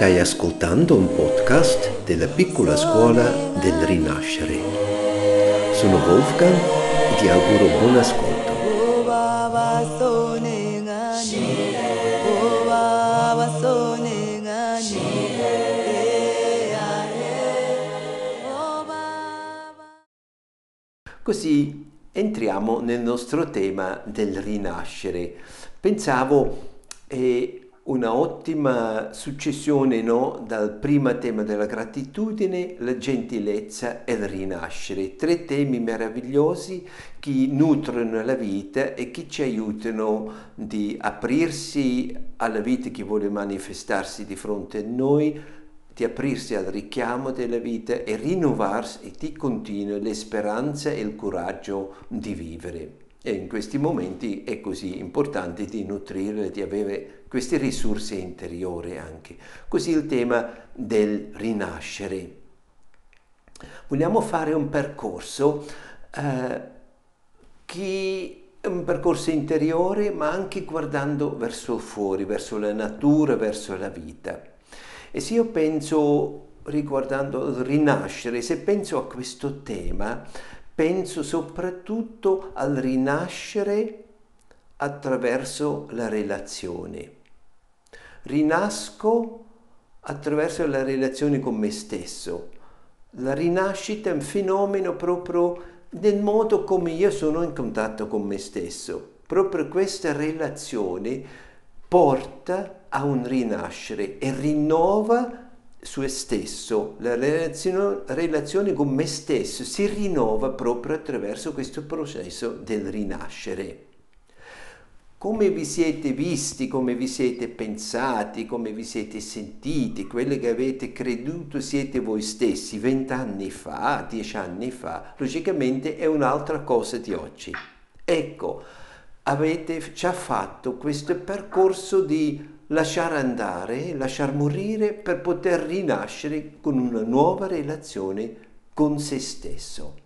Stai ascoltando un podcast della piccola scuola del Rinascere. Sono Wolfgang e ti auguro buon ascolto. Così entriamo nel nostro tema del rinascere. Pensavo eh, una ottima successione no? dal primo tema della gratitudine, la gentilezza e il rinascere. Tre temi meravigliosi che nutrono la vita e che ci aiutano di aprirsi alla vita che vuole manifestarsi di fronte a noi, di aprirsi al richiamo della vita e rinnovarsi di continuo le speranze e il coraggio di vivere. E in questi momenti è così importante di nutrire, di avere queste risorse interiori anche. Così il tema del rinascere. Vogliamo fare un percorso eh, che un percorso interiore, ma anche guardando verso fuori, verso la natura, verso la vita. E se io penso, riguardando il rinascere, se penso a questo tema, penso soprattutto al rinascere attraverso la relazione. Rinasco attraverso la relazione con me stesso. La rinascita è un fenomeno proprio nel modo come io sono in contatto con me stesso. Proprio questa relazione porta a un rinascere e rinnova su stesso, la relazione, relazione con me stesso si rinnova proprio attraverso questo processo del rinascere. Come vi siete visti, come vi siete pensati, come vi siete sentiti, quello che avete creduto siete voi stessi vent'anni fa, dieci anni fa, logicamente è un'altra cosa di oggi. Ecco, avete già fatto questo percorso di lasciare andare, lasciar morire per poter rinascere con una nuova relazione con se stesso.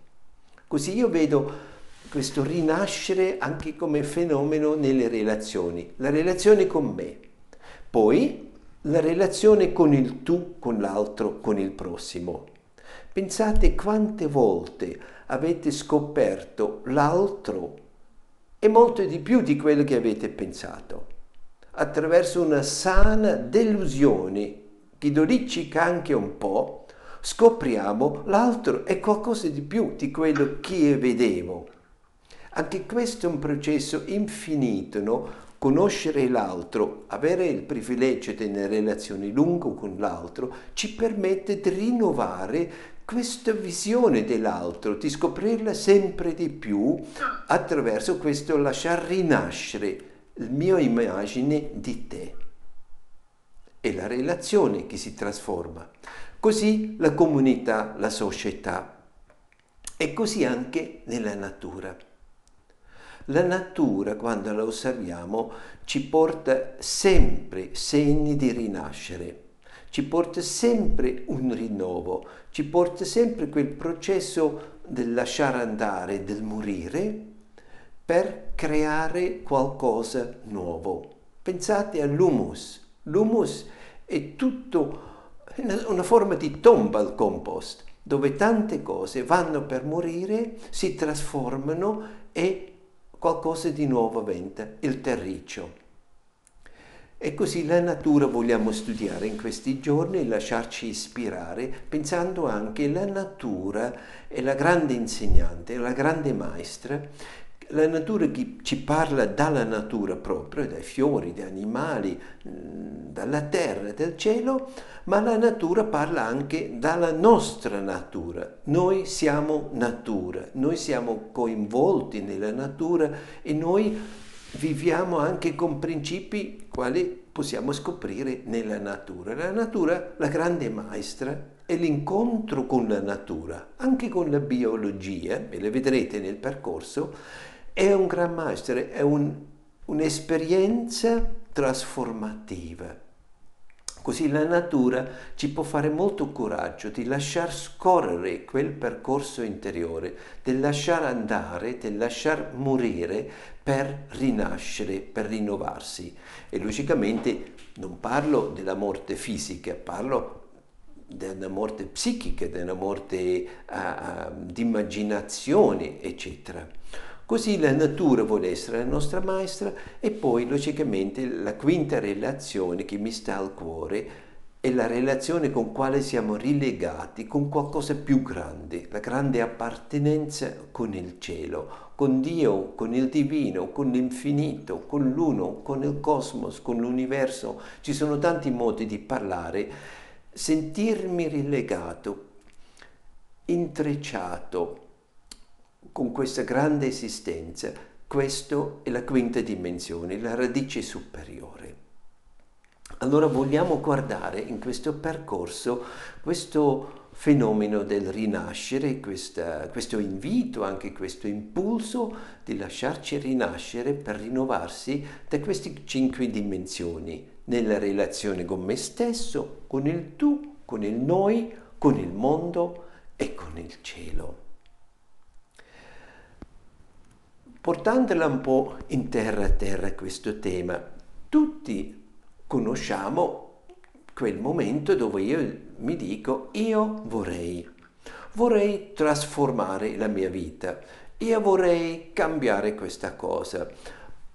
Così io vedo questo rinascere anche come fenomeno nelle relazioni, la relazione con me, poi la relazione con il tu, con l'altro, con il prossimo. Pensate quante volte avete scoperto l'altro e molto di più di quello che avete pensato attraverso una sana delusione che dolicica anche un po', scopriamo l'altro è qualcosa di più di quello che vedevo. Anche questo è un processo infinito, no? Conoscere l'altro, avere il privilegio di tenere relazioni lunghe con l'altro, ci permette di rinnovare questa visione dell'altro, di scoprirla sempre di più attraverso questo lasciar rinascere il mio immagine di te. È la relazione che si trasforma. Così la comunità, la società. E così anche nella natura. La natura, quando la osserviamo, ci porta sempre segni di rinascere, ci porta sempre un rinnovo, ci porta sempre quel processo del lasciare andare, del morire, per creare qualcosa nuovo. Pensate all'humus. L'humus è tutto una forma di tomba al compost, dove tante cose vanno per morire, si trasformano e qualcosa di nuovo avventa, il terriccio. E così la natura vogliamo studiare in questi giorni e lasciarci ispirare, pensando anche che la natura è la grande insegnante, la grande maestra la natura ci parla dalla natura proprio, dai fiori, dagli animali, mm, dalla terra, dal cielo, ma la natura parla anche dalla nostra natura. Noi siamo natura, noi siamo coinvolti nella natura e noi viviamo anche con principi quali possiamo scoprire nella natura. La natura, la grande maestra, è l'incontro con la natura, anche con la biologia, e le vedrete nel percorso, è un gran maestro, è un, un'esperienza trasformativa Così la natura ci può fare molto coraggio di lasciar scorrere quel percorso interiore, di lasciar andare, di lasciar morire per rinascere, per rinnovarsi. E logicamente non parlo della morte fisica, parlo della morte psichica, della morte uh, di immaginazione, eccetera. Così la natura vuole essere la nostra maestra e poi logicamente la quinta relazione che mi sta al cuore è la relazione con quale siamo rilegati con qualcosa più grande, la grande appartenenza con il cielo, con Dio, con il divino, con l'infinito, con l'uno, con il cosmos, con l'universo. Ci sono tanti modi di parlare. Sentirmi rilegato, intrecciato, con questa grande esistenza. Questo è la quinta dimensione, la radice superiore. Allora vogliamo guardare in questo percorso questo fenomeno del rinascere, questa, questo invito, anche questo impulso di lasciarci rinascere per rinnovarsi da queste cinque dimensioni, nella relazione con me stesso, con il tu, con il noi, con il mondo e con il cielo. Portandola un po' in terra a terra questo tema, tutti conosciamo quel momento dove io mi dico io vorrei, vorrei trasformare la mia vita, io vorrei cambiare questa cosa.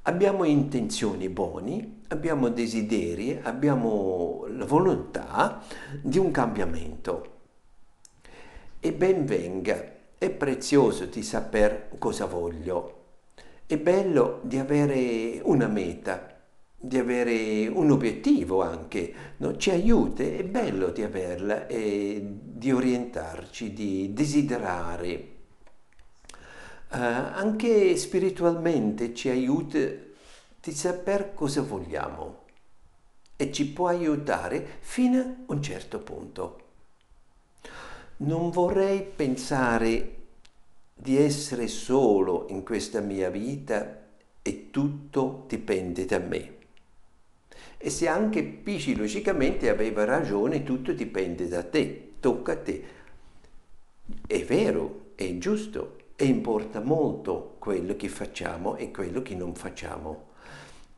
Abbiamo intenzioni buone, abbiamo desideri, abbiamo la volontà di un cambiamento. E ben venga, è prezioso di sapere cosa voglio è bello di avere una meta, di avere un obiettivo anche, no? ci aiuta, è bello di averla e di orientarci, di desiderare. Uh, anche spiritualmente ci aiuta di sapere cosa vogliamo e ci può aiutare fino a un certo punto. Non vorrei pensare di essere solo in questa mia vita e tutto dipende da me. E se anche Pici logicamente aveva ragione, tutto dipende da te, tocca a te. È vero, è giusto e importa molto quello che facciamo e quello che non facciamo.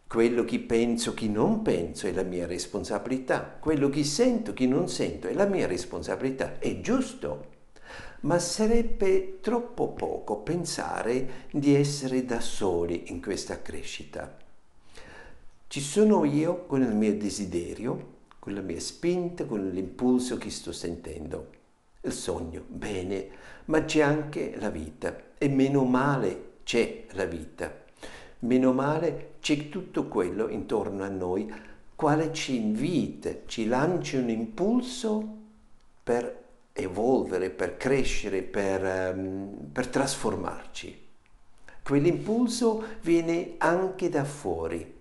Quello che penso, che non penso è la mia responsabilità. Quello che sento, che non sento è la mia responsabilità. È giusto ma sarebbe troppo poco pensare di essere da soli in questa crescita. Ci sono io con il mio desiderio, con la mia spinta, con l'impulso che sto sentendo, il sogno, bene, ma c'è anche la vita e meno male c'è la vita. Meno male c'è tutto quello intorno a noi, quale ci invita, ci lancia un impulso per evolvere, per crescere, per, um, per trasformarci. Quell'impulso viene anche da fuori.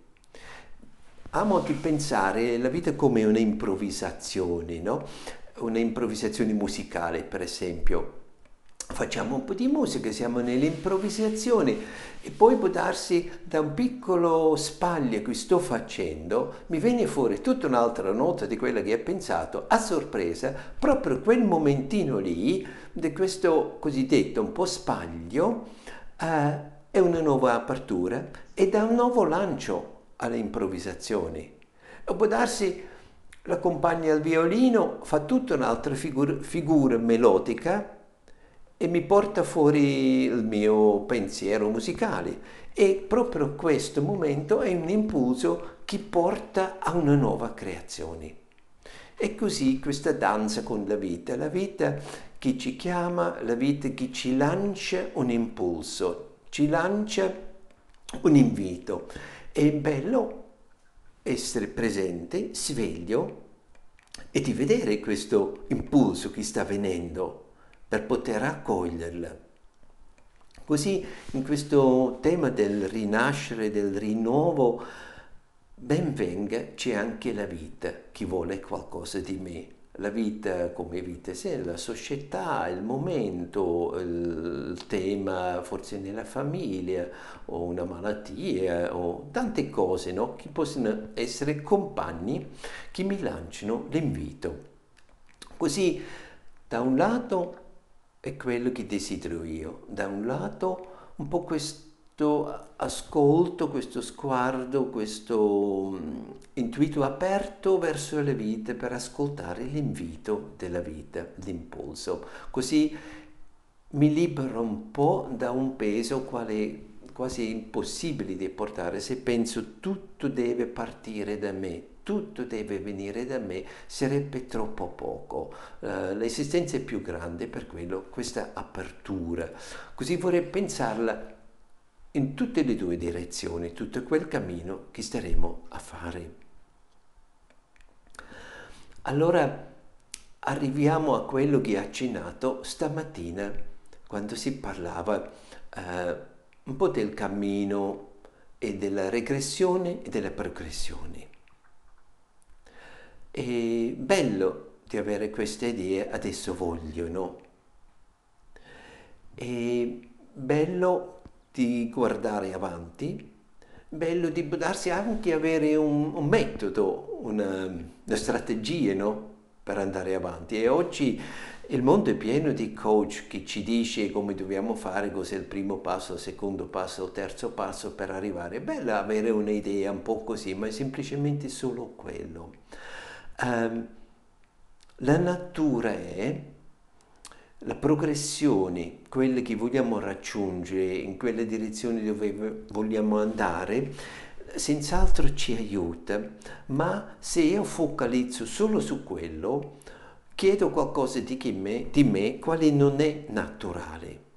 Amo anche pensare la vita come un'improvvisazione, no? Un'improvvisazione musicale, per esempio facciamo un po' di musica, siamo nell'improvvisazione e poi può darsi da un piccolo spaglio che sto facendo, mi viene fuori tutta un'altra nota di quella che ho pensato, a sorpresa, proprio quel momentino lì, di questo cosiddetto un po' spaglio, eh, è una nuova apertura e dà un nuovo lancio alle improvvisazioni. O può darsi la compagna al violino fa tutta un'altra figura, figura melodica e mi porta fuori il mio pensiero musicale e proprio questo momento è un impulso che porta a una nuova creazione. E così questa danza con la vita, la vita che ci chiama, la vita che ci lancia un impulso, ci lancia un invito. È bello essere presente, sveglio e di vedere questo impulso che sta venendo per poter accoglierla. Così in questo tema del rinascere, del rinnovo, ben venga c'è anche la vita che vuole qualcosa di me. la vita come vita, sì, la società, il momento, il tema forse nella famiglia o una malattia o tante cose no? che possono essere compagni che mi lanciano l'invito. Così da un lato è quello che desidero io, da un lato un po' questo ascolto, questo sguardo, questo mm, intuito aperto verso la vita per ascoltare l'invito della vita, l'impulso. Così mi libero un po' da un peso quale quasi impossibile da portare se penso tutto deve partire da me, tutto deve venire da me, sarebbe troppo poco. Uh, l'esistenza è più grande per quello, questa apertura. Così vorrei pensarla in tutte le due direzioni, tutto quel cammino che staremo a fare. Allora arriviamo a quello che ha accennato stamattina quando si parlava eh, un po' del cammino e della regressione e della progressione. È bello di avere queste idee, adesso vogliono. È bello di guardare avanti, bello di darsi anche avere un, un metodo, una, una strategia no? per andare avanti. E oggi il mondo è pieno di coach che ci dice come dobbiamo fare, cos'è il primo passo, il secondo passo, il terzo passo per arrivare. È bello avere un'idea un po' così, ma è semplicemente solo quello. Um, la natura è la progressione, quelle che vogliamo raggiungere, in quelle direzioni dove vogliamo andare, senz'altro ci aiuta, ma se io focalizzo solo su quello, chiedo qualcosa di me, di me quale non è naturale.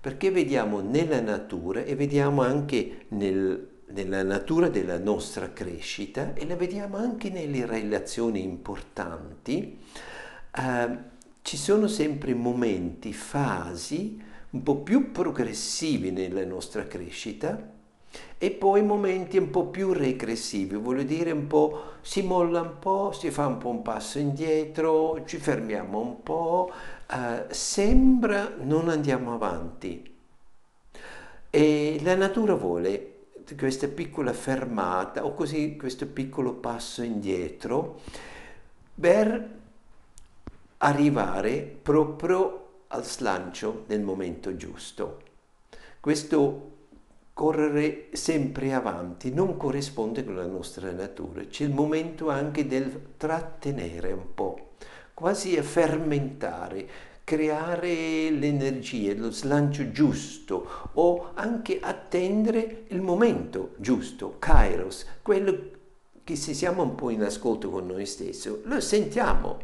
Perché vediamo nella natura e vediamo anche nel, nella natura della nostra crescita e la vediamo anche nelle relazioni importanti. Eh, ci sono sempre momenti, fasi un po' più progressivi nella nostra crescita e poi momenti un po' più regressivi, vuol dire un po' si molla un po', si fa un po' un passo indietro, ci fermiamo un po', eh, sembra non andiamo avanti. E la natura vuole questa piccola fermata o così questo piccolo passo indietro per arrivare proprio al slancio nel momento giusto. Questo correre sempre avanti non corrisponde con la nostra natura, c'è il momento anche del trattenere un po', quasi a fermentare, creare l'energia, lo slancio giusto o anche attendere il momento giusto, kairos, quello che se siamo un po' in ascolto con noi stessi, lo sentiamo,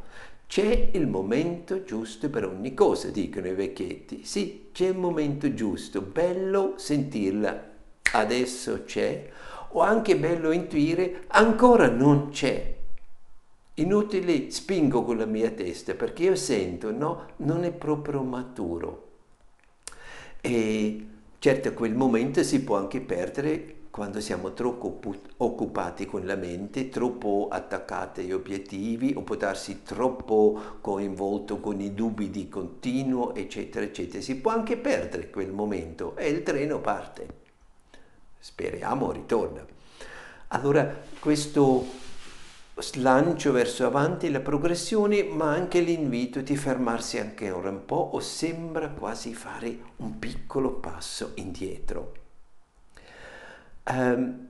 c'è il momento giusto per ogni cosa, dicono i vecchietti. Sì, c'è il momento giusto, bello sentirla, adesso c'è, o anche bello intuire, ancora non c'è. Inutile spingo con la mia testa perché io sento, no, non è proprio maturo. E certo quel momento si può anche perdere quando siamo troppo occupati con la mente, troppo attaccati agli obiettivi o può darsi troppo coinvolto con i dubbi di continuo, eccetera, eccetera. Si può anche perdere quel momento e il treno parte. Speriamo ritorna. Allora questo slancio verso avanti, la progressione, ma anche l'invito di fermarsi anche ora un po' o sembra quasi fare un piccolo passo indietro. Um,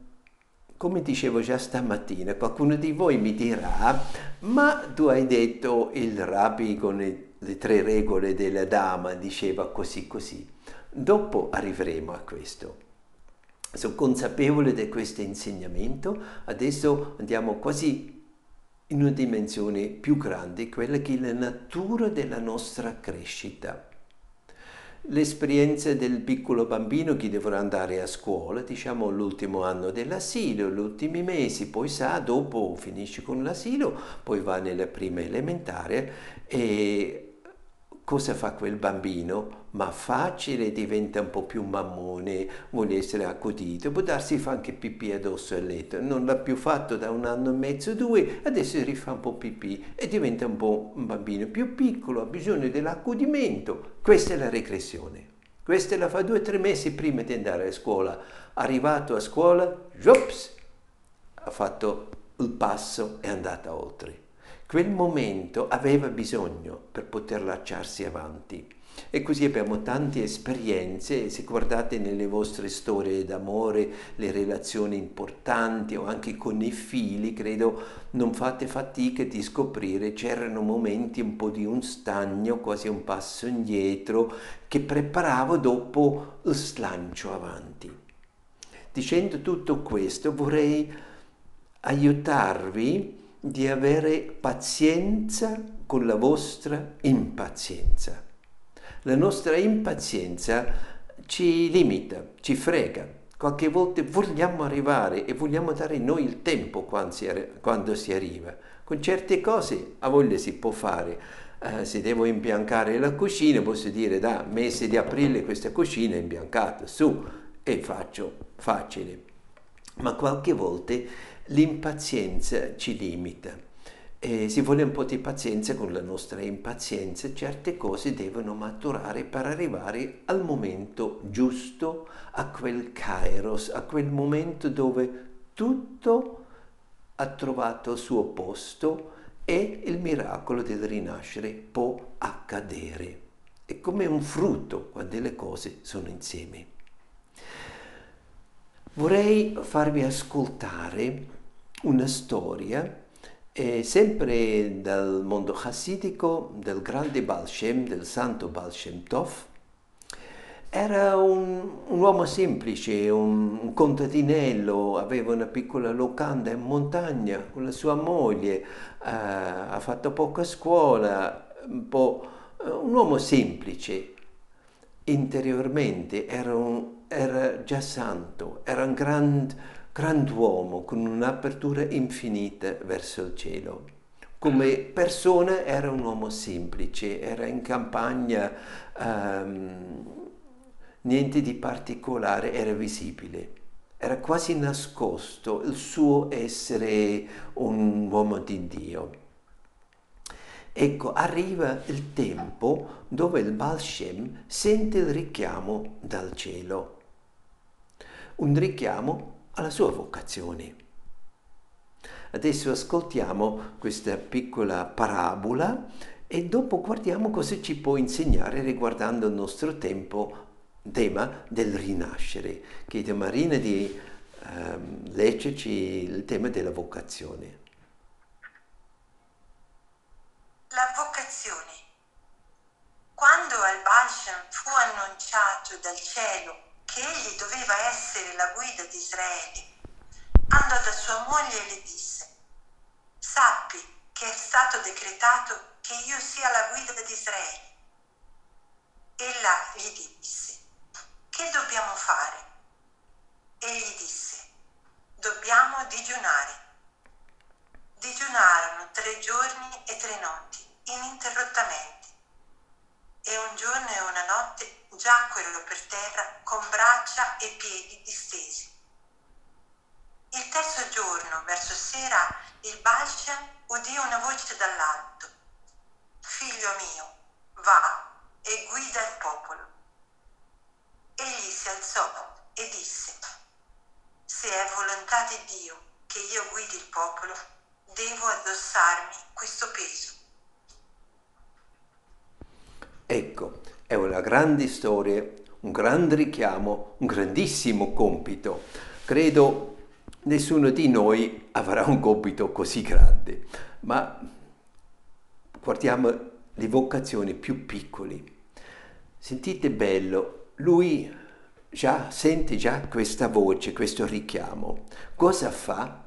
come dicevo già stamattina, qualcuno di voi mi dirà, ma tu hai detto il rabbi con le, le tre regole della dama diceva così così. Dopo arriveremo a questo. Sono consapevole di questo insegnamento, adesso andiamo quasi in una dimensione più grande, quella che è la natura della nostra crescita. L'esperienza del piccolo bambino che dovrà andare a scuola, diciamo l'ultimo anno dell'asilo, gli ultimi mesi, poi sa, dopo finisce con l'asilo, poi va nella prima elementare e cosa fa quel bambino? Ma facile diventa un po' più mammone, vuole essere accudito, può darsi fa anche pipì addosso al letto. Non l'ha più fatto da un anno e mezzo, due, adesso rifà un po' pipì e diventa un po' un bambino più piccolo, ha bisogno dell'accudimento. Questa è la regressione. Questa la fa due o tre mesi prima di andare a scuola. Arrivato a scuola, jops, ha fatto il passo e è andata oltre. Quel momento aveva bisogno per poter lasciarsi avanti. E così abbiamo tante esperienze, se guardate nelle vostre storie d'amore, le relazioni importanti o anche con i figli, credo non fate fatica di scoprire, c'erano momenti un po' di un stagno, quasi un passo indietro, che preparavo dopo il slancio avanti. Dicendo tutto questo vorrei aiutarvi di avere pazienza con la vostra impazienza. La nostra impazienza ci limita, ci frega. Qualche volta vogliamo arrivare e vogliamo dare noi il tempo quando si, arriva. Con certe cose a voglia si può fare. Eh, se devo imbiancare la cucina posso dire da mese di aprile questa cucina è imbiancata, su, e faccio facile. Ma qualche volta l'impazienza ci limita. E si vuole un po' di pazienza con la nostra impazienza, certe cose devono maturare per arrivare al momento giusto, a quel kairos, a quel momento dove tutto ha trovato il suo posto e il miracolo del rinascere può accadere. È come un frutto quando le cose sono insieme. Vorrei farvi ascoltare una storia eh, sempre dal mondo hassidico del grande Baal Shem, del santo Baal Shem Tov. Era un, un uomo semplice, un, un, contadinello, aveva una piccola locanda in montagna con la sua moglie, eh, ha fatto poca scuola, un, po', un uomo semplice. Interiormente era, era già santo, era un grande grand'uomo con un'apertura infinita verso il cielo. Come persona era un uomo semplice, era in campagna, um, niente di particolare era visibile. Era quasi nascosto il suo essere un uomo di Dio. Ecco, arriva il tempo dove il Baal Shem sente il richiamo dal cielo. Un richiamo alla sua vocazione. Adesso ascoltiamo questa piccola parabola e dopo guardiamo cosa ci può insegnare riguardando il nostro tempo, tema del rinascere. Chiedo a Marina di um, leggerci il tema della vocazione. La vocazione. Quando al Balshan fu annunciato dal cielo che egli doveva essere la guida di Israele, andò da sua moglie e le disse, sappi che è stato decretato che io sia la guida di Israele. Ella gli disse, che dobbiamo fare? Egli disse, dobbiamo digiunare. Digiunarono tre giorni e tre notti, ininterrottamente, e un giorno e una notte giacquero per terra con braccia e piedi distesi. Il terzo giorno, verso sera, il Balshan udì una voce dall'alto. Figlio mio, va e guida il popolo. Egli si alzò e disse, se è volontà di Dio che io guidi il popolo, devo addossarmi questo peso. Ecco, è una grande storia, un grande richiamo, un grandissimo compito. Credo nessuno di noi avrà un compito così grande, ma guardiamo le vocazioni più piccole. Sentite bello, lui già sente già questa voce, questo richiamo. Cosa fa?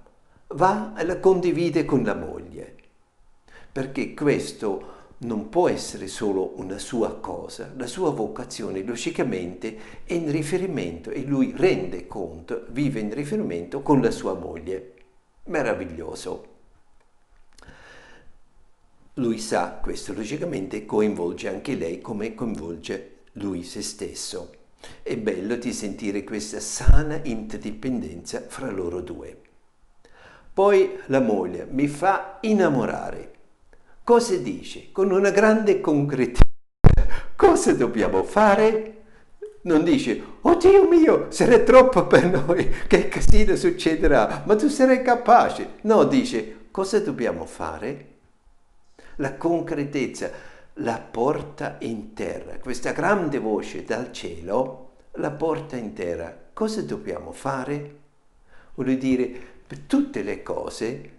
Va e la condivide con la moglie, perché questo non può essere solo una sua cosa, la sua vocazione logicamente è in riferimento e lui rende conto, vive in riferimento con la sua moglie. Meraviglioso. lui sa questo, logicamente coinvolge anche lei come coinvolge lui se stesso. È bello di sentire questa sana interdipendenza fra loro due. Poi la moglie mi fa innamorare. Cosa dice? Con una grande concretezza. Cosa dobbiamo fare? Non dice, oh Dio mio, sarà troppo per noi, che casino succederà, ma tu sarai capace. No, dice, cosa dobbiamo fare? La concretezza la porta in terra. Questa grande voce dal cielo la porta in terra. Cosa dobbiamo fare? Vuol dire, per tutte le cose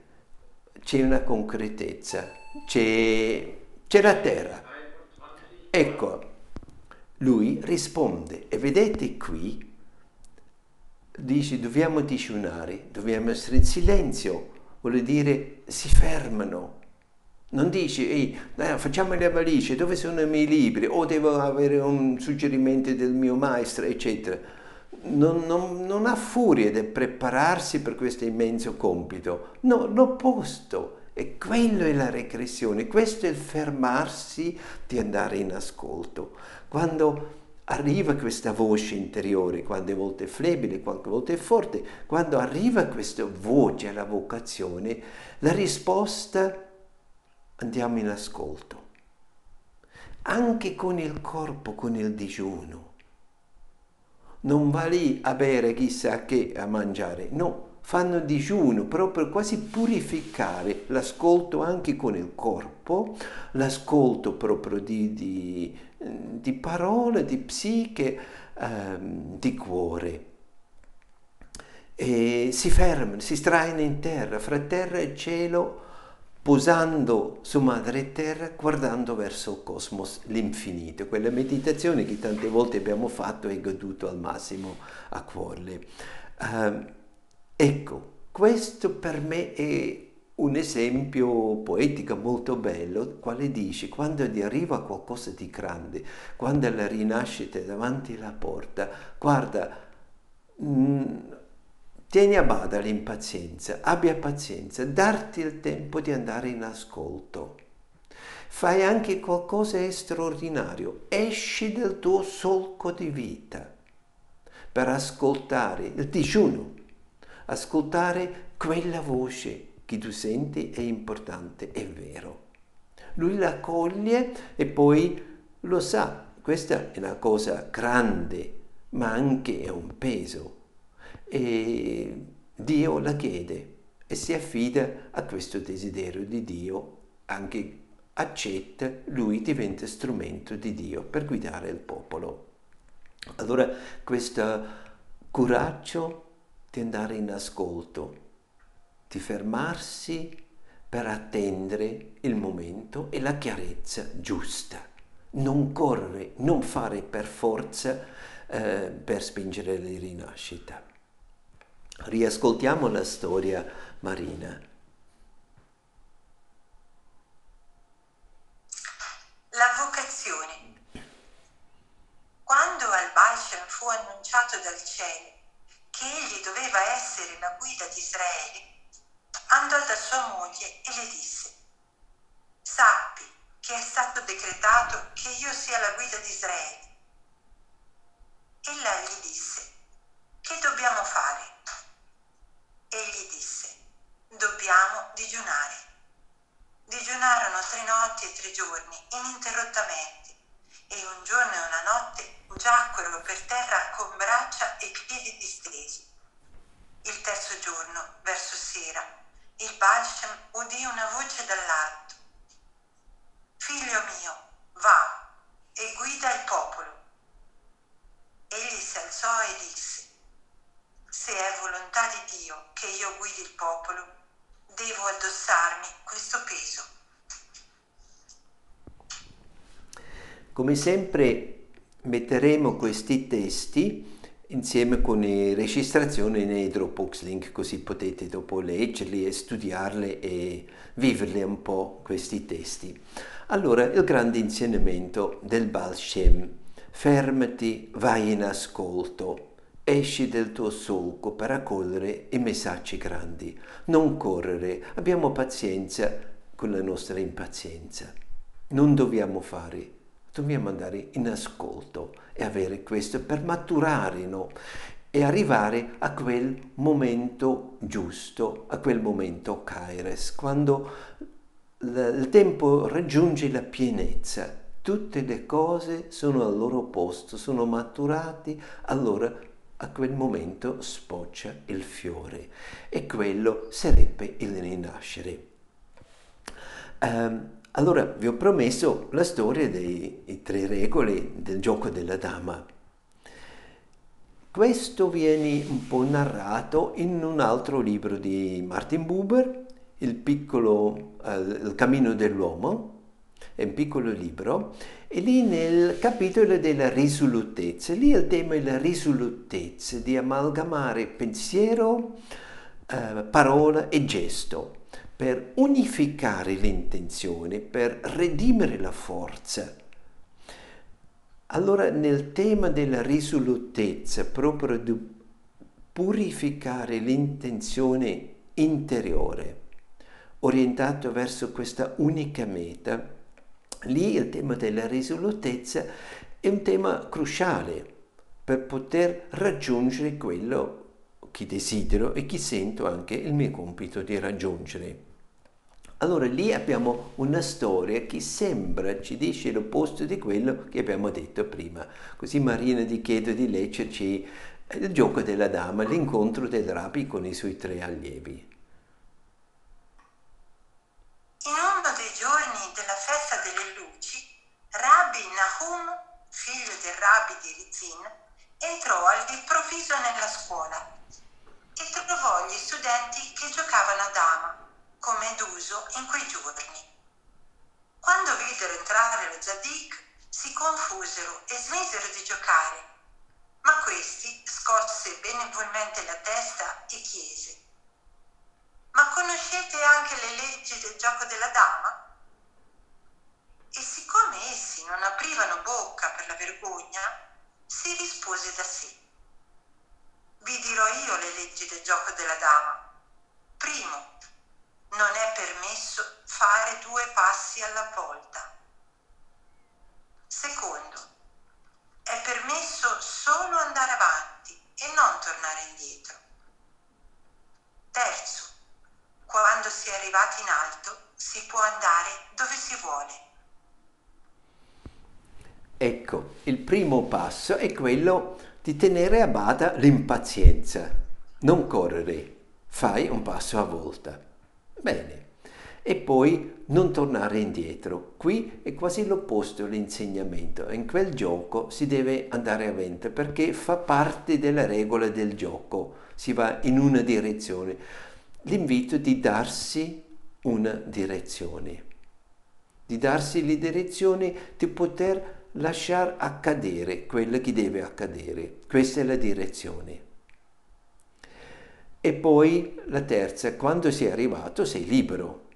c'è una concretezza, c'è, la terra. Ecco, lui risponde e vedete qui, dice dobbiamo digiunare, dobbiamo essere in silenzio, vuol dire si fermano. Non dice, ehi, facciamo le valigie, dove sono i miei libri? O devo avere un suggerimento del mio maestro, eccetera non, non, non ha furia di prepararsi per questo immenso compito, no, l'opposto. E quello è la regressione, questo è il fermarsi di andare in ascolto. Quando arriva questa voce interiore, quando a volte è flebile, qualche volta è forte, quando arriva questa voce alla vocazione, la risposta andiamo in ascolto. Anche con il corpo, con il digiuno non va lì a bere chissà che a mangiare, no, fanno digiuno proprio quasi purificare l'ascolto anche con il corpo, l'ascolto proprio di, di, di parole, di psiche, ehm, di cuore. E si fermano, si straino in terra, fra terra e cielo posando su madre terra, guardando verso il cosmos, l'infinito, quella meditazione che tante volte abbiamo fatto e goduto al massimo a cuore. Uh, ecco, questo per me è un esempio poetico molto bello, quale dice, quando ti arriva qualcosa di grande, quando la rinascita davanti alla porta, guarda, mh, mm, Tieni a bada l'impazienza, abbia pazienza, darti il tempo di andare in ascolto. Fai anche qualcosa di straordinario, esci dal tuo solco di vita per ascoltare il digiuno, ascoltare quella voce che tu senti è importante, è vero. Lui la coglie e poi lo sa, questa è una cosa grande, ma anche è un peso e Dio la chiede e si affida a questo desiderio di Dio, anche accetta, lui diventa strumento di Dio per guidare il popolo. Allora questo coraggio di andare in ascolto, di fermarsi per attendere il momento e la chiarezza giusta. Non correre, non fare per forza eh, per spingere la rinascita. Riascoltiamo la storia marina. La vocazione. Quando al Balshem fu annunciato dal cielo che egli doveva essere la guida di Israele, andò da sua moglie e le disse, sappi che è stato decretato che io sia la guida di Israele. Ella gli disse, che dobbiamo fare? Egli disse, dobbiamo digiunare. Digiunarono tre notti e tre giorni ininterrottamente e un giorno e una notte giacquero per terra con braccia e piedi distesi. Il terzo giorno, verso sera, il Balshem udì una voce dall'alto. Figlio mio, va e guida il popolo. Egli si alzò e disse, se è volontà di Dio che io guidi il popolo, devo addossarmi questo peso. Come sempre metteremo questi testi insieme con le registrazioni nei Dropbox link così potete dopo leggerli e studiarli e viverli un po' questi testi. Allora, il grande insegnamento del Baal Shem, fermati, vai in ascolto, Esci del tuo solco per accogliere i messaggi grandi. Non correre, abbiamo pazienza, con la nostra impazienza. Non dobbiamo fare, dobbiamo andare in ascolto e avere questo per maturare no? e arrivare a quel momento giusto, a quel momento kairos, quando il tempo raggiunge la pienezza, tutte le cose sono al loro posto, sono maturati, allora a quel momento spoccia il fiore e quello sarebbe il rinascere. Um, allora vi ho promesso la storia dei tre regole del gioco della dama. Questo viene un po' narrato in un altro libro di Martin Buber, Il, piccolo, eh, il cammino dell'uomo, è un piccolo libro, e lì nel capitolo della risolutezza, lì il tema è la risolutezza di amalgamare pensiero, eh, parola e gesto per unificare l'intenzione, per redimere la forza. Allora nel tema della risolutezza, proprio di purificare l'intenzione interiore, orientato verso questa unica meta, lì il tema della risolutezza è un tema cruciale per poter raggiungere quello che desidero e che sento anche il mio compito di raggiungere. Allora lì abbiamo una storia che sembra, ci dice l'opposto di quello che abbiamo detto prima. Così Marina ti chiedo di leggerci il gioco della dama, l'incontro del rabbi con i suoi tre allievi. In uno dei giorni della festa delle luci, Rabbi Nahum, figlio del rabbi di Rizin, entrò all'improvviso nella scuola e trovò gli studenti che giocavano a dama come d'uso in quei giorni. Quando videro entrare lo Zadik, si confusero e smisero di giocare, ma questi scosse benevolmente la testa e chiese, ma conoscete anche le leggi del gioco della dama? E siccome essi non aprivano bocca per la vergogna, si rispose da sé. Vi dirò io le leggi del gioco della dama. Primo, non è permesso fare due passi alla volta. Secondo, è permesso solo andare avanti e non tornare indietro. Terzo, quando si è arrivati in alto si può andare dove si vuole. Ecco, il primo passo è quello di tenere a bada l'impazienza, non correre, fai un passo a volta. Bene. E poi non tornare indietro. Qui è quasi l'opposto l'insegnamento. In quel gioco si deve andare avanti perché fa parte della regola del gioco. Si va in una direzione. L'invito di darsi una direzione. Di darsi la direzione di poter lasciare accadere quello che deve accadere. Questa è la direzione. E poi la terza, quando sei arrivato sei libero.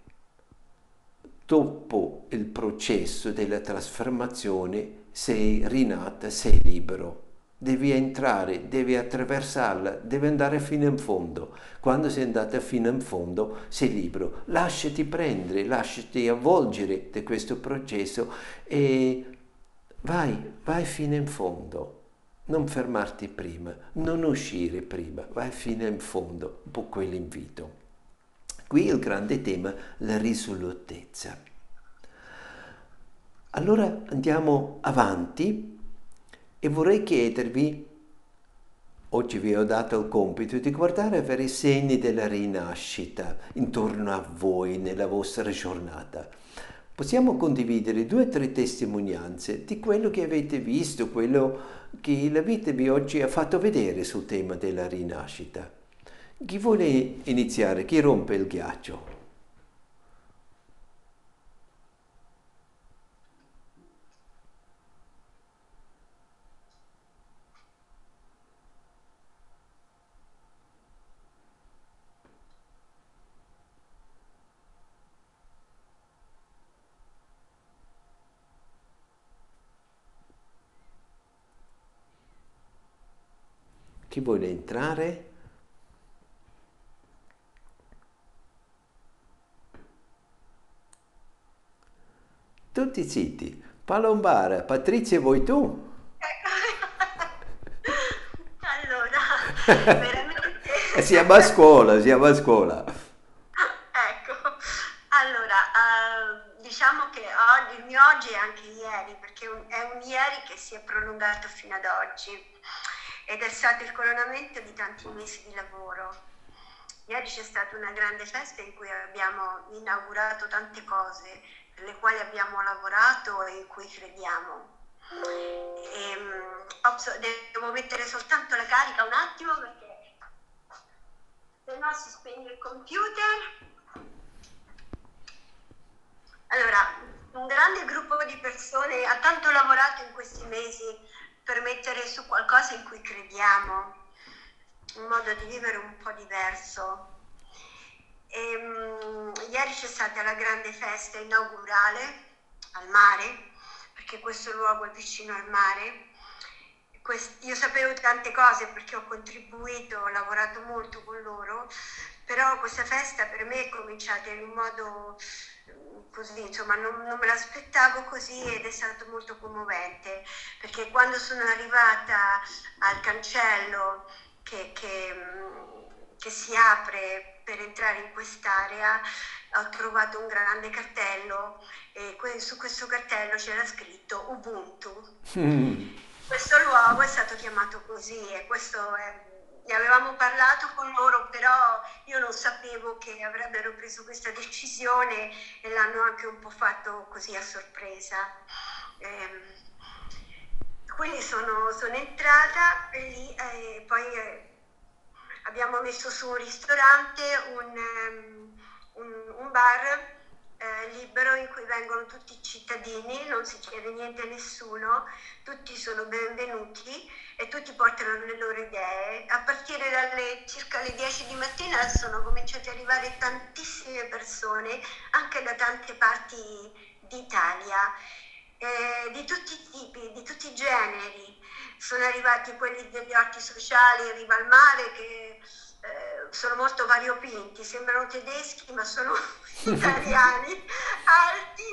Dopo il processo della trasformazione sei rinata, sei libero. Devi entrare, devi attraversarla, devi andare fino in fondo. Quando sei andata fino in fondo sei libero. Lasciati prendere, lasciati avvolgere di questo processo e vai, vai fino in fondo non fermarti prima, non uscire prima, vai fino in fondo, un po' quell'invito. Qui il grande tema, la risolutezza. Allora andiamo avanti e vorrei chiedervi, oggi vi ho dato il compito di guardare per i segni della rinascita intorno a voi nella vostra giornata possiamo condividere due o tre testimonianze di quello che avete visto, quello che la vita vi oggi ha fatto vedere sul tema della rinascita. Chi vuole iniziare? Chi rompe il ghiaccio? Chi vuole entrare? Tutti zitti. Palombara, Patrizia vuoi tu? allora, veramente... siamo a scuola, siamo a scuola. ecco, allora, uh, diciamo che oggi, il mio oggi è anche ieri, perché è un ieri che si è prolungato fino ad oggi ed è stato il coronamento di tanti mesi di lavoro. Ieri c'è stata una grande festa in cui abbiamo inaugurato tante cose per le quali abbiamo lavorato e in cui crediamo. E, um, devo mettere soltanto la carica un attimo perché se no si spegne il computer. Allora, un grande gruppo di persone ha tanto lavorato in questi mesi per mettere su qualcosa in cui crediamo, un modo di vivere un po' diverso. E, um, ieri c'è stata la grande festa inaugurale al mare, perché questo luogo è vicino al mare. Quest- io sapevo tante cose perché ho contribuito, ho lavorato molto con loro, però questa festa per me è cominciata in un modo così, insomma, non, non, me l'aspettavo così ed è stato molto commovente, perché quando sono arrivata al cancello che, che, che si apre per entrare in quest'area, ho trovato un grande cartello e su questo cartello c'era scritto Ubuntu. Mm. Questo luogo è stato chiamato così e questo è ne avevamo parlato con loro, però io non sapevo che avrebbero preso questa decisione e l'hanno anche un po' fatto così a sorpresa. Eh, quindi sono, sono, entrata e lì eh, poi eh, abbiamo messo su un ristorante, un, um, un, un bar eh, libero in cui vengono tutti i cittadini, non si chiede niente a nessuno, tutti sono benvenuti e tutti portano le loro idee. A partire dalle circa le 10 di mattina sono cominciate ad arrivare tantissime persone, anche da tante parti d'Italia, eh, di tutti i tipi, di tutti i generi. Sono arrivati quelli degli orti sociali riva al mare che eh, sono molto variopinti, sembrano tedeschi ma sono italiani, alti,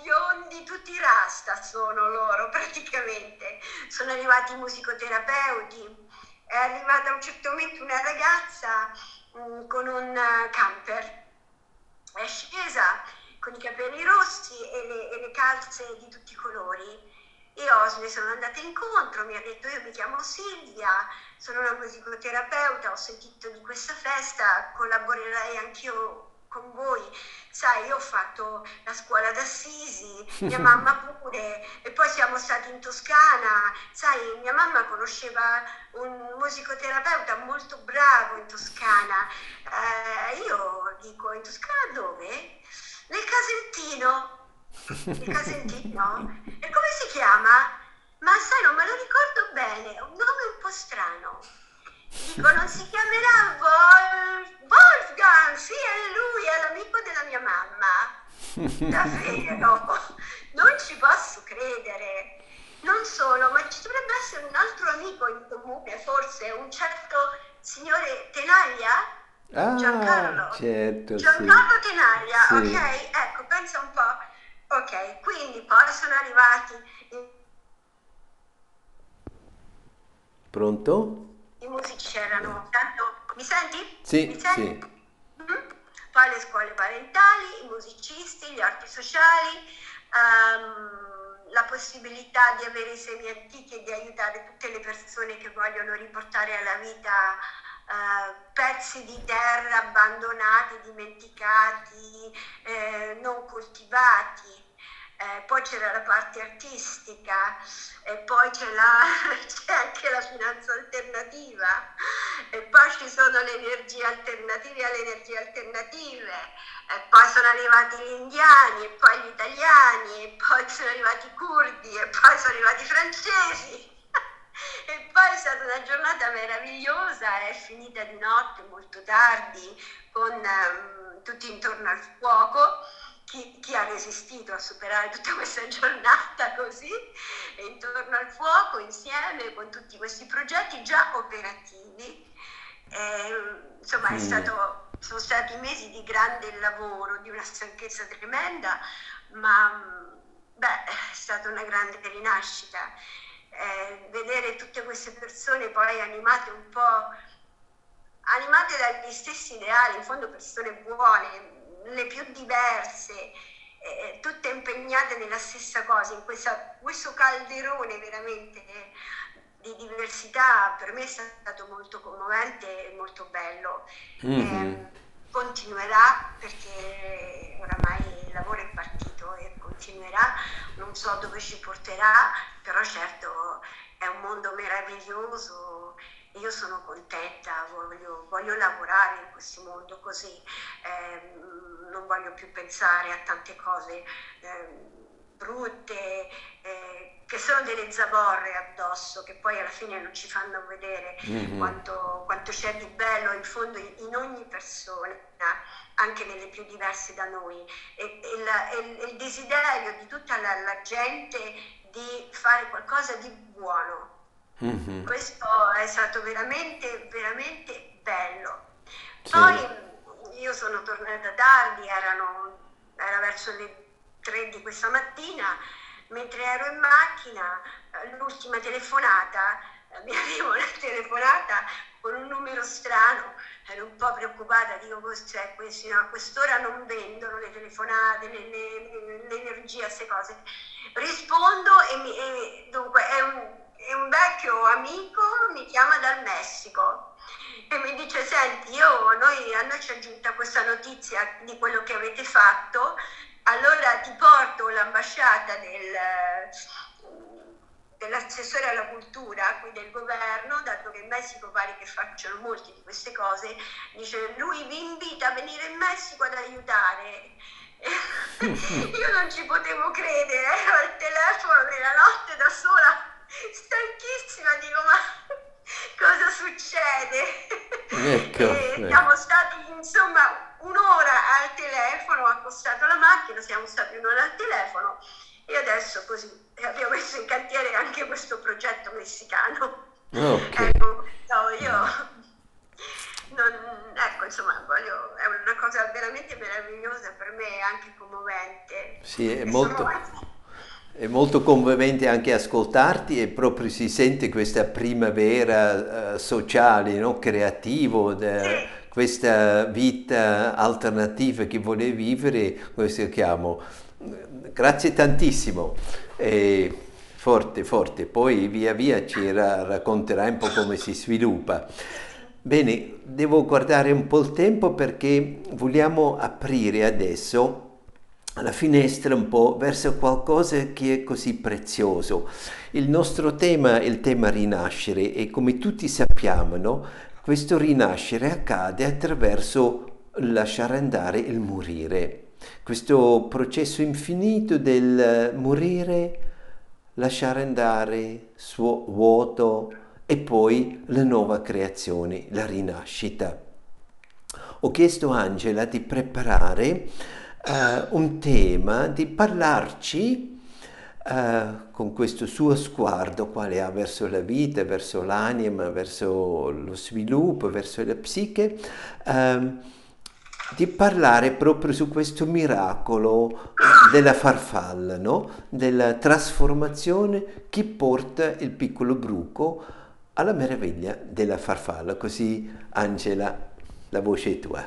biondi, tutti rasta sono loro praticamente. Sono arrivati musicoterapeuti, è arrivata a un certo momento una ragazza mh, mm, con un camper, è scesa con i capelli rossi e le, e le calze di tutti i colori. Io le sono andata incontro, mi ha detto io mi chiamo Silvia, sono una musicoterapeuta, ho sentito di questa festa, collaborerei anch'io con voi. Sai, io ho fatto la scuola d'Assisi, mia mamma pure, e poi siamo stati in Toscana. Sai, mia mamma conosceva un musicoterapeuta molto bravo in Toscana. Eh, io dico, in Toscana dove? Nel Casentino il Casentino. E come si chiama? Ma sai, non me lo ricordo bene, è un nome un po' strano. Dico, non si chiamerà Wolf... Wolfgang, sì, è lui, è l'amico della mia mamma. Davvero, non ci posso credere. Non solo, ma ci dovrebbe essere un altro amico in comune, forse un certo signore Tenaglia? Ah, Giancarlo. Certo, Giancarlo sì. Tenaglia, sì. ok? Ecco, pensa un po' Ok, quindi poi sono arrivati... In... Pronto? I musici erano... Tanto... Mi senti? Sì, Mi senti? sì. Mm-hmm. Poi le scuole parentali, i musicisti, gli orti sociali, um, la possibilità di avere i semi antichi e di aiutare tutte le persone che vogliono riportare alla vita Uh, pezzi di terra abbandonati, dimenticati, eh, non coltivati. Eh, poi c'era la parte artistica e poi c'è, la, c'è, anche la finanza alternativa e poi ci sono le energie alternative alle energie alternative e poi sono arrivati gli indiani e poi gli italiani e poi sono arrivati i curdi e poi sono arrivati i francesi e poi è stata una giornata meravigliosa, è finita di notte molto tardi con um, tutti intorno al fuoco. Chi, chi, ha resistito a superare tutta questa giornata così, intorno al fuoco, insieme con tutti questi progetti già operativi. E, insomma, mm. stato, sono stati mesi di grande lavoro, di una stanchezza tremenda, ma beh, è stata una grande rinascita. Eh, vedere tutte queste persone poi animate un po', animate dagli stessi ideali, in fondo persone buone, le più diverse, eh, tutte impegnate nella stessa cosa, in questa, questo calderone veramente eh, di diversità per me è stato molto commovente e molto bello. Mm-hmm. Eh, continuerà perché oramai il lavoro è partito e continuerà, non so dove ci porterà, però certo è un mondo meraviglioso io sono contenta, voglio, voglio, lavorare in questo mondo così, eh, non voglio più pensare a tante cose eh, brutte, eh, che sono delle zavorre addosso, che poi alla fine non ci fanno vedere mm-hmm. quanto, quanto, c'è di bello in fondo in, ogni persona anche nelle più diverse da noi, e, e, la, e il desiderio di tutta la, la gente di fare qualcosa di buono, Mm-hmm. Questo è stato veramente, veramente bello. Poi sì. Io sono tornata tardi, erano, era verso le 3 di questa mattina, mentre ero in macchina, eh, l'ultima telefonata, eh, mi arrivo una telefonata con un numero strano, ero un po' preoccupata, dico cos'è questo, no, a quest'ora non vendono le telefonate, le, le, l'energia, queste cose. Rispondo e, mi, e dunque è un e un vecchio amico mi chiama dal Messico e mi dice senti io, noi, a noi ci è giunta questa notizia di quello che avete fatto allora ti porto l'ambasciata del, dell'assessore alla cultura qui del governo, dato che in Messico pare che facciano molte di queste cose, dice lui vi invita a venire in Messico ad aiutare. Io non ci potevo credere, ero al telefono nella notte da sola stanchissima, dico ma cosa succede? Ecco, e ecco. siamo stati insomma un'ora al telefono, ho accostato la macchina, siamo stati un'ora al telefono e adesso così abbiamo messo in cantiere anche questo progetto messicano. Okay. Ecco, no, io non, ecco, insomma, voglio, è una cosa veramente meravigliosa per me, anche commovente. Sì, è molto... Sono è molto commovente anche ascoltarti e proprio si sente questa primavera uh, sociale, no? creativo, de, questa vita alternativa che vuole vivere, questo chiamo. Grazie tantissimo. E forte, forte. Poi via via ci ra- racconterai un po' come si sviluppa. Bene, devo guardare un po' il tempo perché vogliamo aprire adesso la finestra un po' verso qualcosa che è così prezioso. Il nostro tema è il tema rinascere e come tutti sappiamo, no? questo rinascere accade attraverso lasciare andare il morire. Questo processo infinito del morire, lasciare andare, suo vuoto e poi la nuova creazione, la rinascita. Ho chiesto a Angela di preparare uh, un tema, di parlarci Uh, con questo suo sguardo quale ha verso la vita, verso l'anima, verso lo sviluppo, verso la psiche, uh, di parlare proprio su questo miracolo della farfalla, no? della trasformazione che porta il piccolo bruco alla meraviglia della farfalla. Così Angela, la voce è tua.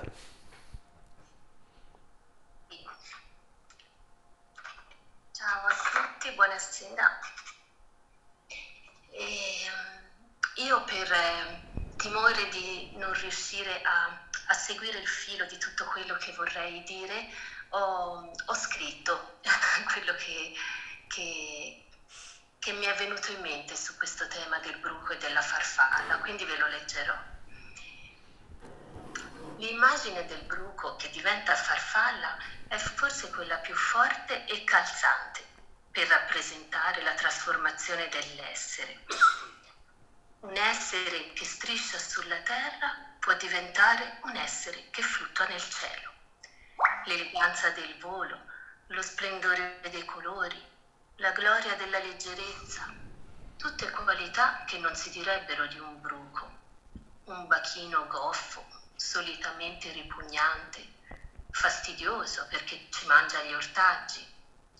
buonasera. E ehm, io per eh, timore di non riuscire a, a, seguire il filo di tutto quello che vorrei dire, ho, ho scritto quello che, che, che mi è venuto in mente su questo tema del bruco e della farfalla, quindi ve lo leggerò. L'immagine del bruco che diventa farfalla è forse quella più forte e calzante per rappresentare la trasformazione dell'essere. Un essere che striscia sulla terra può diventare un essere che fluttua nel cielo. L'eleganza del volo, lo splendore dei colori, la gloria della leggerezza, tutte qualità che non si direbbero di un bruco, un bachino goffo, solitamente ripugnante, fastidioso perché ci mangia gli ortaggi,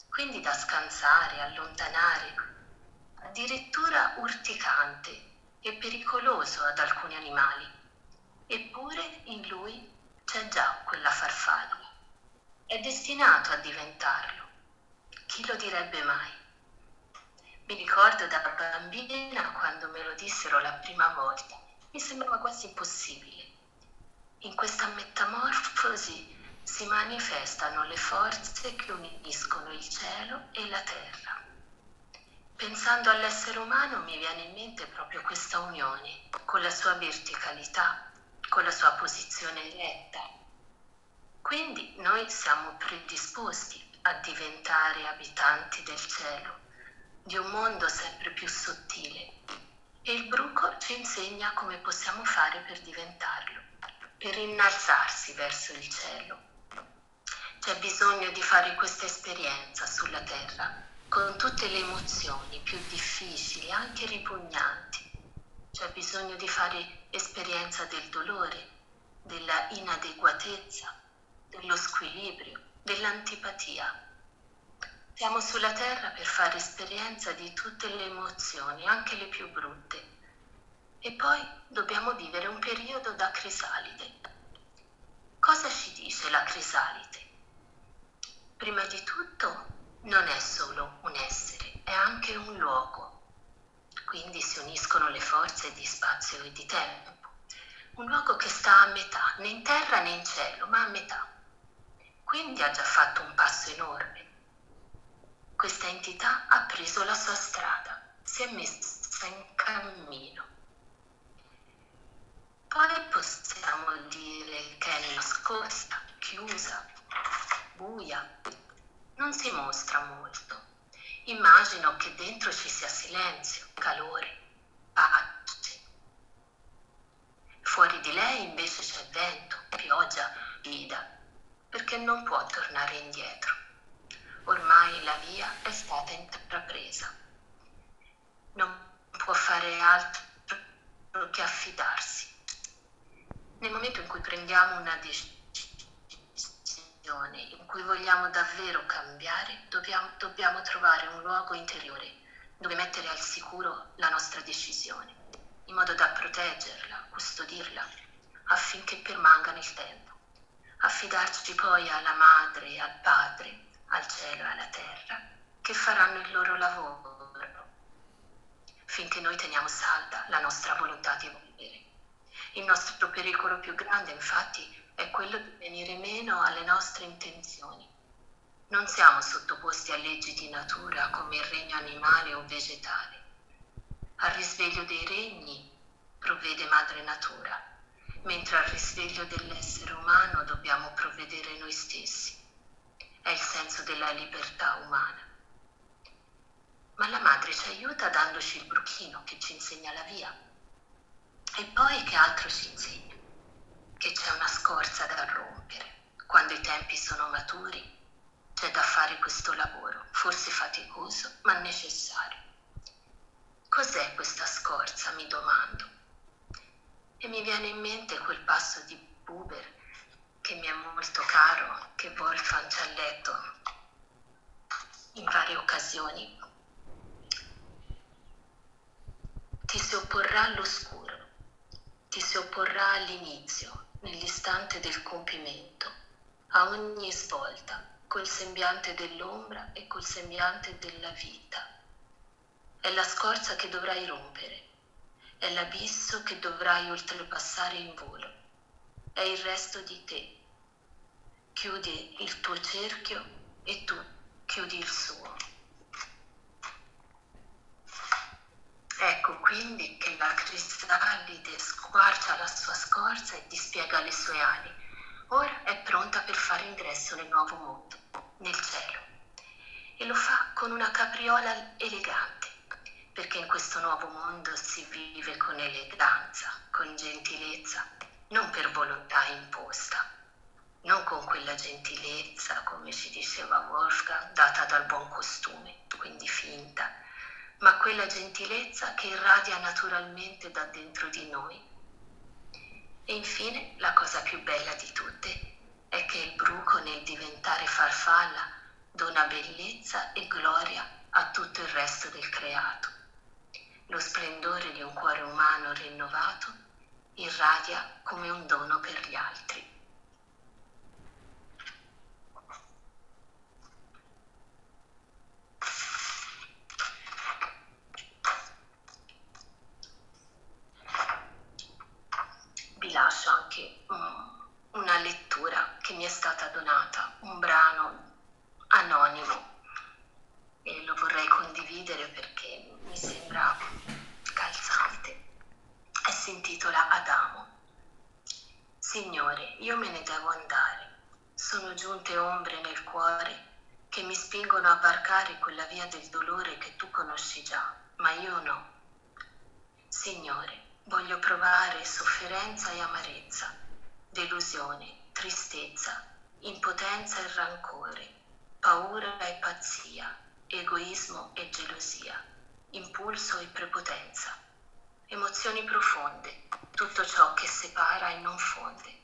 quindi da scansare, allontanare, addirittura urticante e pericoloso ad alcuni animali. Eppure in lui c'è già quella farfalla. È destinato a diventarlo. Chi lo direbbe mai? Mi ricordo da bambina quando me lo dissero la prima volta. Mi sembrava quasi impossibile. In questa metamorfosi si manifestano le forze che uniscono il cielo e la terra. Pensando all'essere umano mi viene in mente proprio questa unione, con la sua verticalità, con la sua posizione retta. Quindi noi siamo predisposti a diventare abitanti del cielo di un mondo sempre più sottile e il bruco ci insegna come possiamo fare per diventarlo, per innalzarsi verso il cielo. C'è bisogno di fare questa esperienza sulla terra con tutte le emozioni più difficili, anche ripugnanti. C'è bisogno di fare esperienza del dolore, della inadeguatezza, dello squilibrio, dell'antipatia siamo sulla Terra per fare esperienza di tutte le emozioni, anche le più brutte. E poi dobbiamo vivere un periodo da crisalide. Cosa ci dice la crisalide? Prima di tutto non è solo un essere, è anche un luogo. Quindi si uniscono le forze di spazio e di tempo. Un luogo che sta a metà, né in terra né in cielo, ma a metà. Quindi ha già fatto un passo enorme questa entità ha preso la sua strada, si è messa in cammino. Poi possiamo dire che è nascosta, chiusa, buia, non si mostra molto. Immagino che dentro ci sia silenzio, calore, pace. Fuori di lei invece c'è vento, pioggia, vita, perché non può tornare indietro ormai la via è stata intrapresa. Non può fare altro che affidarsi. Nel momento in cui prendiamo una decisione, in cui vogliamo davvero cambiare, dobbiamo, dobbiamo trovare un luogo interiore dove mettere al sicuro la nostra decisione, in modo da proteggerla, custodirla, affinché permanga nel tempo. Affidarci poi alla madre, al padre, al cielo e alla terra, che faranno il loro lavoro, finché noi teniamo salda la nostra volontà di vivere. Il nostro pericolo più grande, infatti, è quello di venire meno alle nostre intenzioni. Non siamo sottoposti a leggi di natura come il regno animale o vegetale. Al risveglio dei regni provvede madre natura, mentre al risveglio dell'essere umano dobbiamo provvedere noi stessi è il senso della libertà umana. Ma la madre ci aiuta dandoci il bruchino che ci insegna la via. E poi che altro ci insegna? Che c'è una scorza da rompere. Quando i tempi sono maturi c'è da fare questo lavoro, forse faticoso, ma necessario. Cos'è questa scorza, mi domando? E mi viene in mente quel passo di Buber che mi è molto caro, che Wolfgang ci ha letto in varie occasioni. Ti si opporrà all'oscuro, ti si opporrà all'inizio, nell'istante del compimento, a ogni svolta, col sembiante dell'ombra e col sembiante della vita. È la scorza che dovrai rompere, è l'abisso che dovrai oltrepassare in volo, è il resto di te chiudi il tuo cerchio e tu chiudi il suo. Ecco quindi che la cristalide squarcia la sua scorza e dispiega le sue ali. Ora è pronta per fare ingresso nel nuovo mondo, nel cielo. E lo fa con una capriola elegante, perché in questo nuovo mondo si vive con eleganza, con gentilezza, non per volontà imposta non con quella gentilezza, come ci diceva Wolfgang, data dal buon costume, quindi finta, ma quella gentilezza che irradia naturalmente da dentro di noi. E infine, la cosa più bella di tutte è che il bruco nel diventare farfalla dona bellezza e gloria a tutto il resto del creato. Lo splendore di un cuore umano rinnovato irradia come un dono per gli altri. Vi lascio anche um, una lettura che mi è stata donata, un brano anonimo e lo vorrei condividere perché mi sembra calzante e si intitola Adamo. Signore, io me ne devo andare. Sono giunte ombre nel cuore che mi spingono a varcare quella via del dolore che tu conosci già, ma io no. Signore, voglio provare sofferenza e amarezza, delusione, tristezza, impotenza e rancore, paura e pazzia, egoismo e gelosia, impulso e prepotenza, emozioni profonde, tutto ciò che separa e non fonde.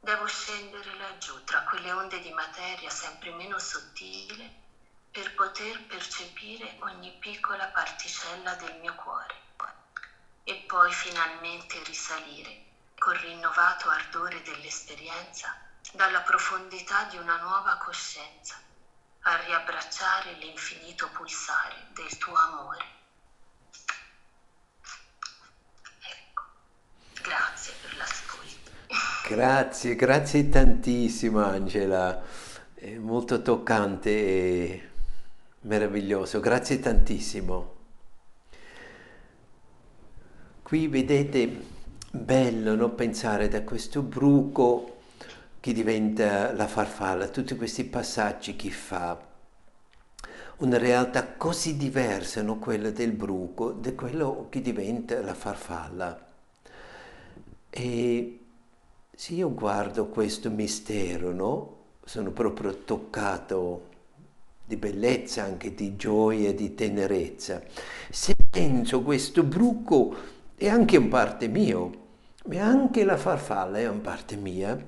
Devo scendere laggiù tra quelle onde di materia sempre meno sottile per poter percepire ogni piccola particella del mio cuore e poi finalmente risalire col rinnovato ardore dell'esperienza dalla profondità di una nuova coscienza a riabbracciare l'infinito pulsare del tuo amore. Ecco, grazie per l'ascolto. Grazie, grazie tantissimo Angela, è molto toccante e meraviglioso, grazie tantissimo. Qui vedete, bello no? pensare da questo bruco che diventa la farfalla, tutti questi passaggi che fa, una realtà così diversa, no? quella del bruco, da quello che diventa la farfalla. E se io guardo questo mistero, no? sono proprio toccato di bellezza, anche di gioia, di tenerezza. Se penso questo bruco è anche un parte mio, ma anche la farfalla è un parte mia,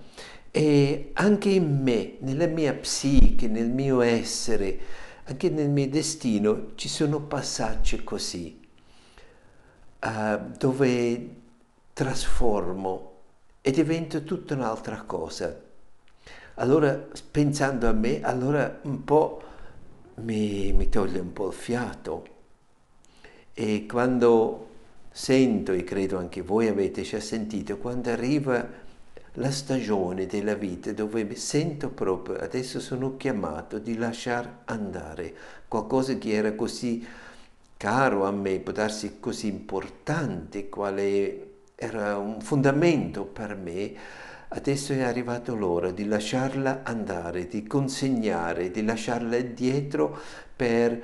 e anche in me, nella mia psiche, nel mio essere, anche nel mio destino, ci sono passaggi così, uh, dove trasformo e divento tutta un'altra cosa. Allora, pensando a me, allora un po' mi, mi toglie un po' il fiato. E quando sento, e credo anche voi avete già sentito, quando arriva la stagione della vita dove sento proprio, adesso sono chiamato di lasciare andare. Qualcosa che era così caro a me, può darsi così importante, quale era un fondamento per me, adesso è arrivato l'ora di lasciarla andare, di consegnare, di lasciarla dietro per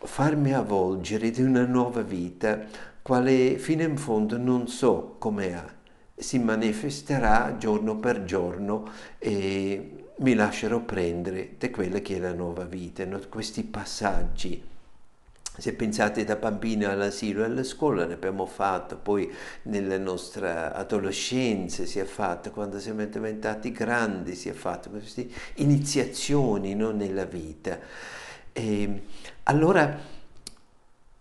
farmi avvolgere di una nuova vita, quale fino in fondo non so come ha si manifesterà giorno per giorno e mi lascerò prendere da quella che è la nuova vita, no? questi passaggi. Se pensate da bambino all'asilo e alla scuola ne abbiamo fatto, poi nella nostra adolescenza si è fatto, quando siamo diventati grandi si è fatto, queste iniziazioni no? nella vita. E allora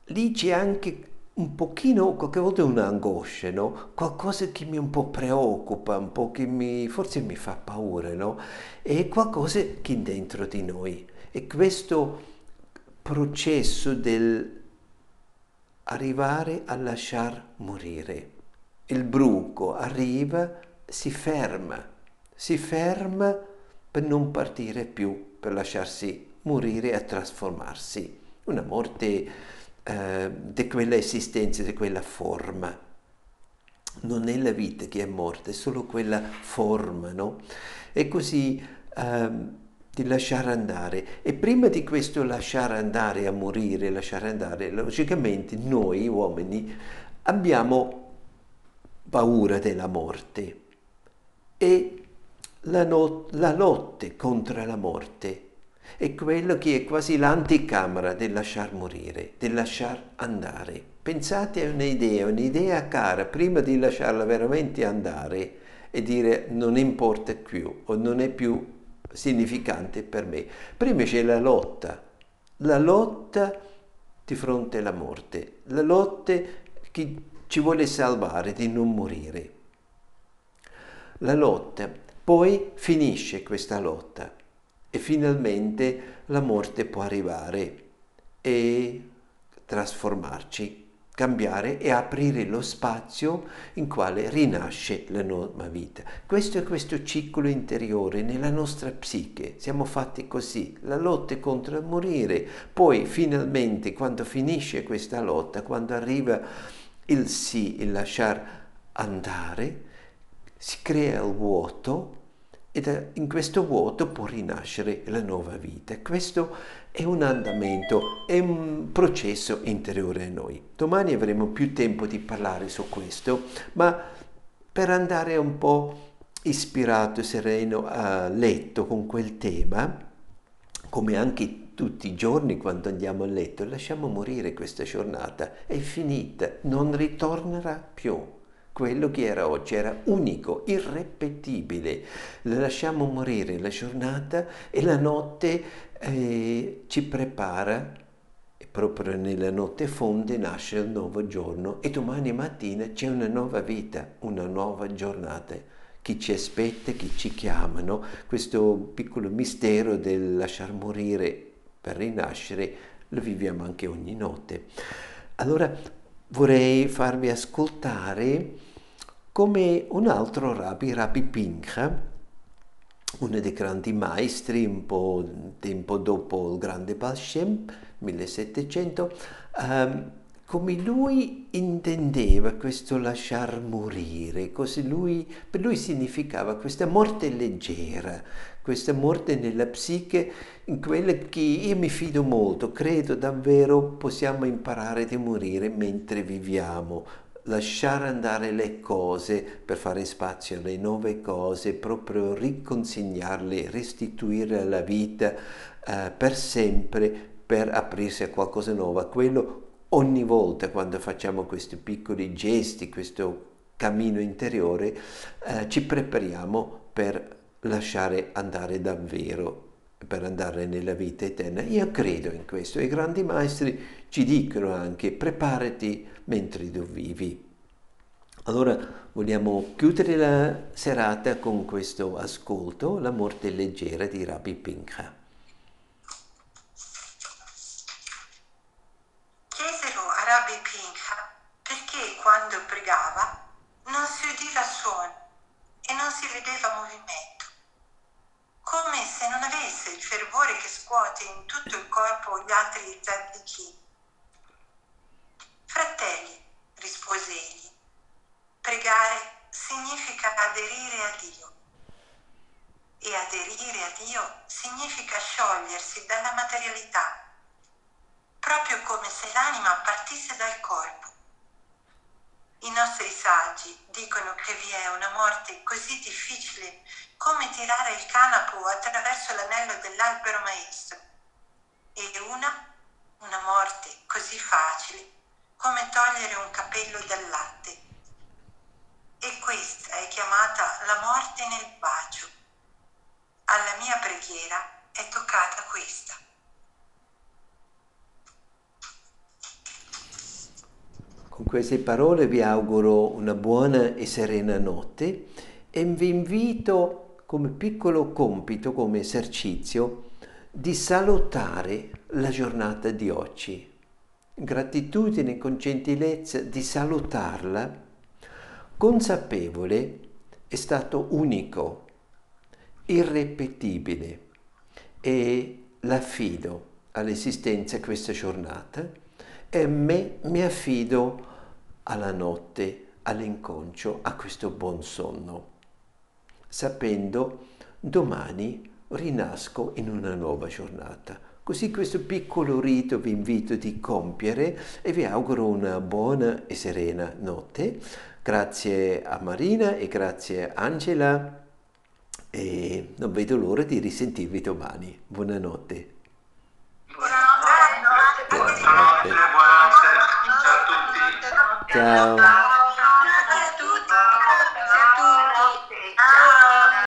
lì c'è anche un pochino, qualche volta un'angoscia, no? Qualcosa che mi un po' preoccupa, un po' che mi, forse mi fa paura, no? È qualcosa che è dentro di noi. E questo processo del arrivare a lasciar morire. Il bruco arriva, si ferma, si ferma per non partire più, per lasciarsi morire e trasformarsi. Una morte eh, di quella esistenza, di quella forma. Non è la vita che è morta, è solo quella forma, no? E così eh, di lasciare andare. E prima di questo lasciare andare a morire, lasciare andare, logicamente noi uomini abbiamo paura della morte e la, not- la lotta contro la morte è quello che è quasi l'anticamera del lasciar morire, del lasciar andare. Pensate a un'idea, un'idea cara, prima di lasciarla veramente andare e dire non importa più o non è più significante per me. Prima c'è la lotta, la lotta di fronte alla morte, la lotta che ci vuole salvare di non morire. La lotta, poi finisce questa lotta e finalmente la morte può arrivare e trasformarci cambiare e aprire lo spazio in quale rinasce la nuova vita. Questo è questo ciclo interiore nella nostra psiche. Siamo fatti così. La lotta è contro il morire. Poi finalmente quando finisce questa lotta, quando arriva il sì, il lasciar andare, si crea il vuoto e in questo vuoto può rinascere la nuova vita. Questo è un andamento, è un processo interiore a noi. Domani avremo più tempo di parlare su questo, ma per andare un po' ispirato e sereno a letto con quel tema, come anche tutti i giorni quando andiamo a letto, lasciamo morire questa giornata, è finita, non ritornerà più quello che era oggi era unico, irrepetibile. La lasciamo morire la giornata e la notte eh, ci prepara e proprio nella notte fonde nasce il nuovo giorno e domani mattina c'è una nuova vita, una nuova giornata. Chi ci aspetta, chi ci chiamano, questo piccolo mistero del lasciar morire per rinascere lo viviamo anche ogni notte. Allora vorrei farvi ascoltare come un altro rabbi, Rabbi Pincha, uno dei grandi maestri, un po' tempo dopo il grande Baal Shem, 1700, um, come lui intendeva questo lasciar morire, lui, per lui significava questa morte leggera, questa morte nella psiche, in quella che io mi fido molto, credo davvero possiamo imparare di morire mentre viviamo, lasciare andare le cose per fare spazio alle nuove cose, proprio riconsegnarle, restituire alla vita eh, per sempre, per aprirsi a qualcosa di nuovo. Quello ogni volta quando facciamo questi piccoli gesti, questo cammino interiore, eh, ci prepariamo per lasciare andare davvero per andare nella vita eterna. Io credo in questo. I grandi maestri ci dicono anche preparati mentre tu vivi. Allora vogliamo chiudere la serata con questo ascolto, La morte leggera di Rabbi Pincha. Chiesero a Rabbi Pincha perché quando pregava non si udiva suono e non si vedeva movimento, come se non avesse il fervore che scuote in tutto il corpo gli altri zaddichini. Fratelli, rispose egli, Pregare significa aderire a Dio e aderire a Dio significa sciogliersi dalla materialità, proprio come se l'anima partisse dal corpo. I nostri saggi dicono che vi è una morte così difficile come tirare il canapo attraverso l'anello dell'albero maestro e una, una morte così facile come togliere un capello dal latte e questa è chiamata la morte nel bacio. Alla mia preghiera è toccata questa. Con queste parole vi auguro una buona e serena notte e vi invito come piccolo compito, come esercizio, di salutare la giornata di oggi. Gratitudine con gentilezza di salutarla consapevole è stato unico, irrepetibile e l'affido all'esistenza questa giornata e me mi affido alla notte, all'inconscio, a questo buon sonno, sapendo domani rinasco in una nuova giornata. Così questo piccolo rito vi invito di compiere e vi auguro una buona e serena notte Grazie a Marina e grazie a Angela e non vedo l'ora di risentirvi domani. Buonanotte. Buonanotte. Buonanotte. Buonanotte. Ciao a tutti. Ciao.